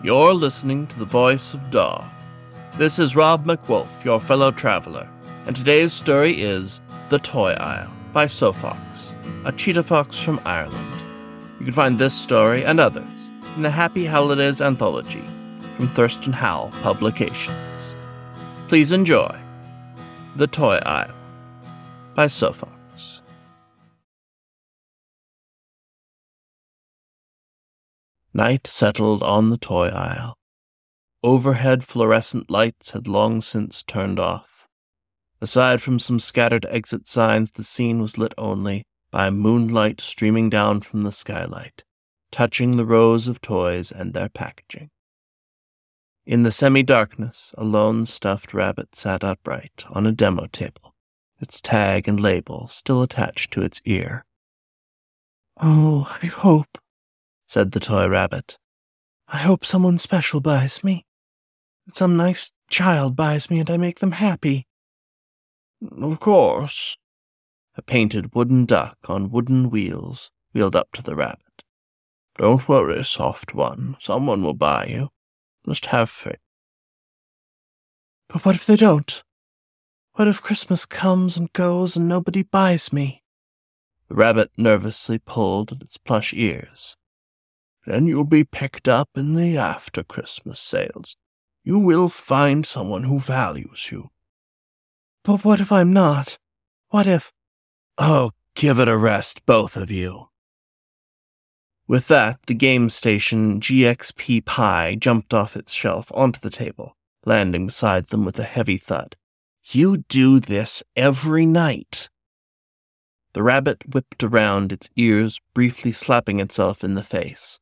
You're listening to the voice of Dog. This is Rob MacWolf, your fellow traveler, and today's story is The Toy Aisle by Sofox, a cheetah fox from Ireland. You can find this story and others in the Happy Howlidays anthology from Thurston Howl Publications. Please enjoy The Toy Aisle by Sofox. Night settled on the toy aisle. Overhead fluorescent lights had long since turned off. Aside from some scattered exit signs, the scene was lit only by moonlight streaming down from the skylight, touching the rows of toys and their packaging. In the semi darkness, a lone stuffed rabbit sat upright on a demo table, its tag and label still attached to its ear. Oh, I hope, said the toy rabbit. I hope someone special buys me. Some nice child buys me and I make them happy. Of course. A painted wooden duck on wooden wheels wheeled up to the rabbit. Don't worry, soft one. Someone will buy you. Just have faith. But what if they don't? What if Christmas comes and goes and nobody buys me? The rabbit nervously pulled at its plush ears. Then you'll be picked up in the after Christmas sales. You will find someone who values you. But what if I'm not? What if. Oh, give it a rest, both of you. With that, the game station GXP Pi jumped off its shelf onto the table, landing beside them with a heavy thud. You do this every night. The rabbit whipped around, its ears briefly slapping itself in the face.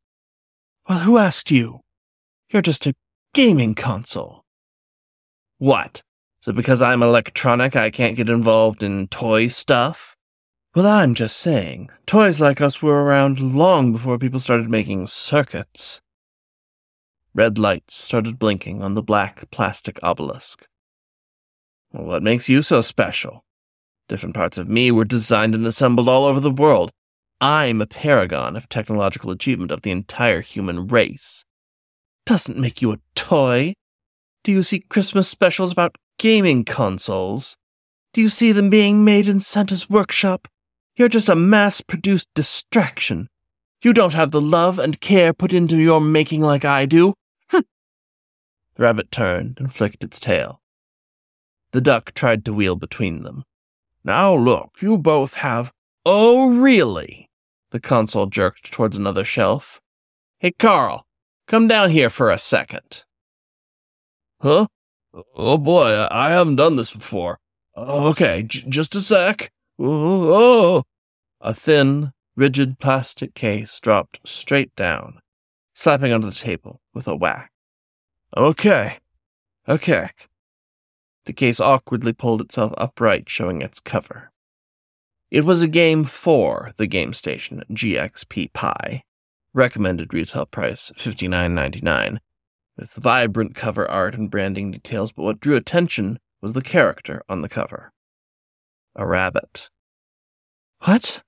Well, who asked you? You're just a gaming console. What? So because I'm electronic, I can't get involved in toy stuff? Well, I'm just saying, toys like us were around long before people started making circuits. Red lights started blinking on the black plastic obelisk. Well, what makes you so special? Different parts of me were designed and assembled all over the world. I'm a paragon of technological achievement of the entire human race. Doesn't make you a toy. Do you see Christmas specials about gaming consoles? Do you see them being made in Santa's workshop? You're just a mass produced distraction. You don't have the love and care put into your making like I do. The rabbit turned and flicked its tail. The duck tried to wheel between them. Now look, you both have. Oh, really? The console jerked towards another shelf. Hey, Carl, come down here for a second. Huh? Oh boy, I haven't done this before. Oh, okay, j- just a sec. Oh, A thin, rigid plastic case dropped straight down, slapping onto the table with a whack. Okay. Okay. The case awkwardly pulled itself upright, showing its cover. It was a game for the game station GXP Pi. Recommended retail price $59.99, with vibrant cover art and branding details, but what drew attention was the character on the cover. A rabbit. What?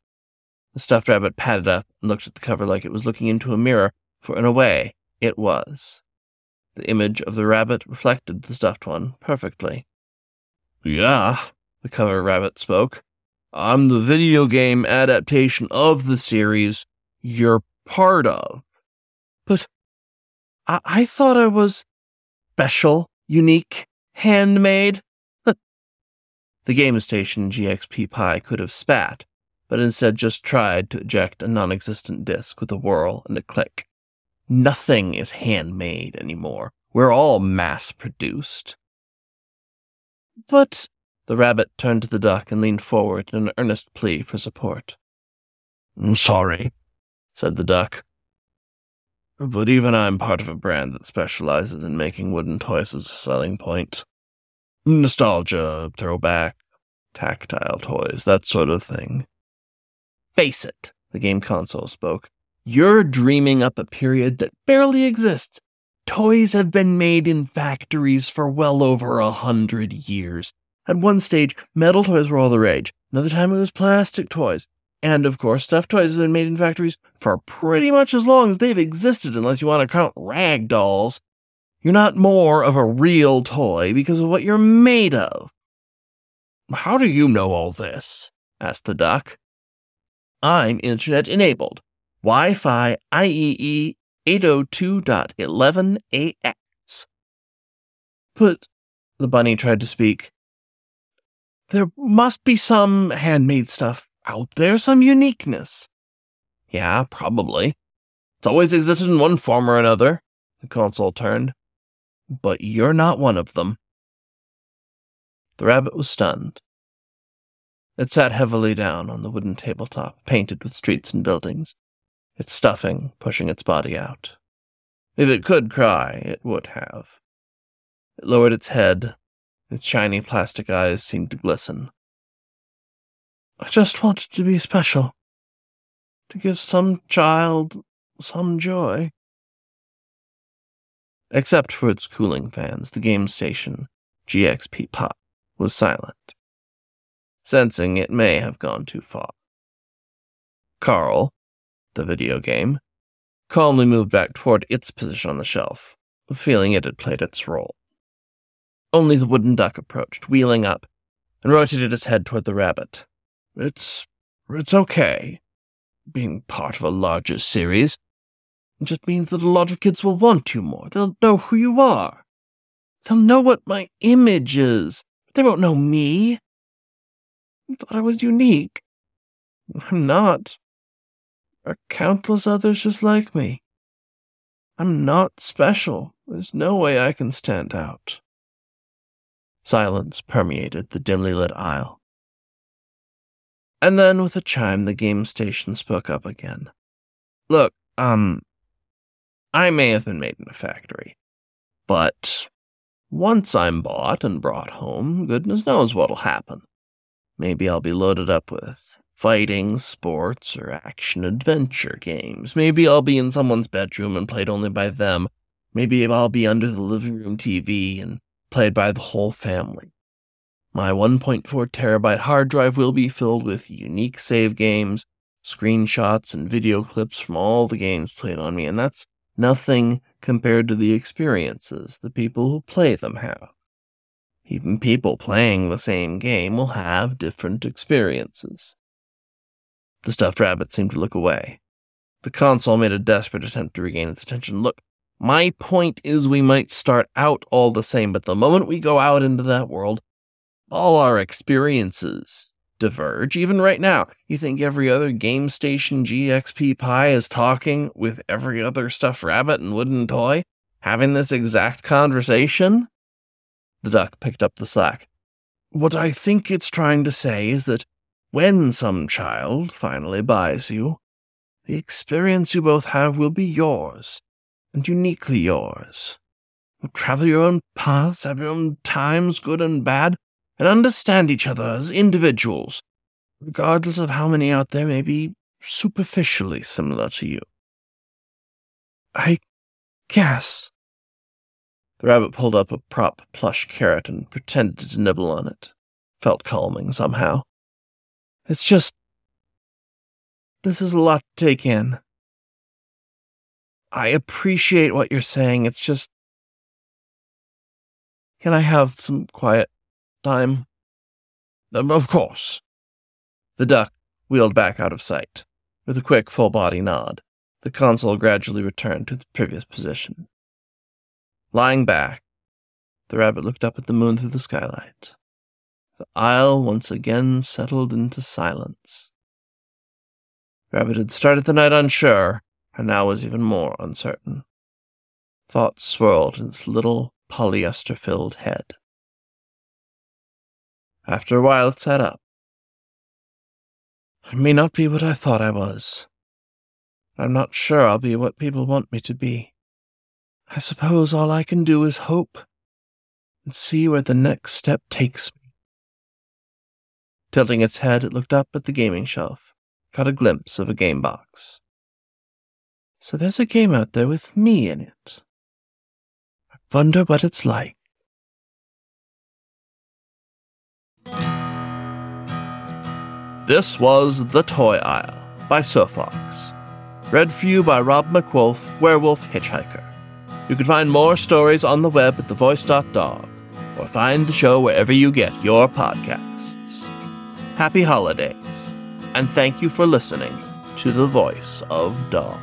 The stuffed rabbit patted up and looked at the cover like it was looking into a mirror, for in a way, it was. The image of the rabbit reflected the stuffed one perfectly. Yeah, the cover rabbit spoke. I'm the video game adaptation of the series you're part of. But I, I thought I was special, unique, handmade. the game station GXP Pi could have spat, but instead just tried to eject a non existent disk with a whirl and a click. Nothing is handmade anymore. We're all mass produced. But the rabbit turned to the duck and leaned forward in an earnest plea for support. I'm sorry, said the duck. But even I'm part of a brand that specializes in making wooden toys as a selling point. Nostalgia, throwback, tactile toys, that sort of thing. Face it, the game console spoke. You're dreaming up a period that barely exists. Toys have been made in factories for well over a hundred years. At one stage, metal toys were all the rage. Another time it was plastic toys. And of course, stuffed toys have been made in factories for pretty much as long as they've existed, unless you want to count rag dolls. You're not more of a real toy because of what you're made of. How do you know all this? asked the duck. I'm internet enabled. Wi Fi IEE 802.11ax. But the bunny tried to speak. There must be some handmade stuff out there, some uniqueness. Yeah, probably. It's always existed in one form or another, the consul turned. But you're not one of them. The rabbit was stunned. It sat heavily down on the wooden tabletop, painted with streets and buildings, its stuffing pushing its body out. If it could cry, it would have. It lowered its head. Its shiny plastic eyes seemed to glisten. I just wanted to be special. To give some child some joy. Except for its cooling fans, the game station, GXP Pop, was silent sensing it may have gone too far. Carl, the video game, calmly moved back toward its position on the shelf, feeling it had played its role. Only the wooden duck approached, wheeling up, and rotated its head toward the rabbit. It's. it's okay. Being part of a larger series. It just means that a lot of kids will want you more. They'll know who you are. They'll know what my image is. They won't know me. I thought I was unique. I'm not. There are countless others just like me. I'm not special. There's no way I can stand out. Silence permeated the dimly lit aisle. And then, with a chime, the game station spoke up again. Look, um, I may have been made in a factory, but once I'm bought and brought home, goodness knows what'll happen. Maybe I'll be loaded up with fighting, sports, or action adventure games. Maybe I'll be in someone's bedroom and played only by them. Maybe I'll be under the living room TV and played by the whole family. My 1.4 terabyte hard drive will be filled with unique save games, screenshots, and video clips from all the games played on me, and that's nothing compared to the experiences the people who play them have. Even people playing the same game will have different experiences. The stuffed rabbit seemed to look away. The console made a desperate attempt to regain its attention. Look, my point is we might start out all the same, but the moment we go out into that world, all our experiences diverge. Even right now, you think every other game station GXP Pi is talking with every other stuffed rabbit and wooden toy, having this exact conversation? The duck picked up the slack. What I think it's trying to say is that when some child finally buys you, the experience you both have will be yours, and uniquely yours. Travel your own paths, have your own times, good and bad, and understand each other as individuals, regardless of how many out there may be superficially similar to you. I guess, the rabbit pulled up a prop plush carrot and pretended to nibble on it. Felt calming somehow. It's just. This is a lot to take in. I appreciate what you're saying. It's just. Can I have some quiet time? Um, of course. The duck wheeled back out of sight. With a quick full body nod, the consul gradually returned to the previous position. Lying back, the rabbit looked up at the moon through the skylight. The aisle once again settled into silence. Rabbit had started the night unsure, and now was even more uncertain. Thoughts swirled in its little polyester filled head. After a while, it sat up. I may not be what I thought I was. I'm not sure I'll be what people want me to be. I suppose all I can do is hope and see where the next step takes me. Tilting its head, it looked up at the gaming shelf, caught a glimpse of a game box. So there's a game out there with me in it. I wonder what it's like. This was The Toy Aisle by Sofox. Read for you by Rob MacWolf, Werewolf Hitchhiker. You can find more stories on the web at thevoice.dog or find the show wherever you get your podcasts. Happy holidays, and thank you for listening to The Voice of Dog.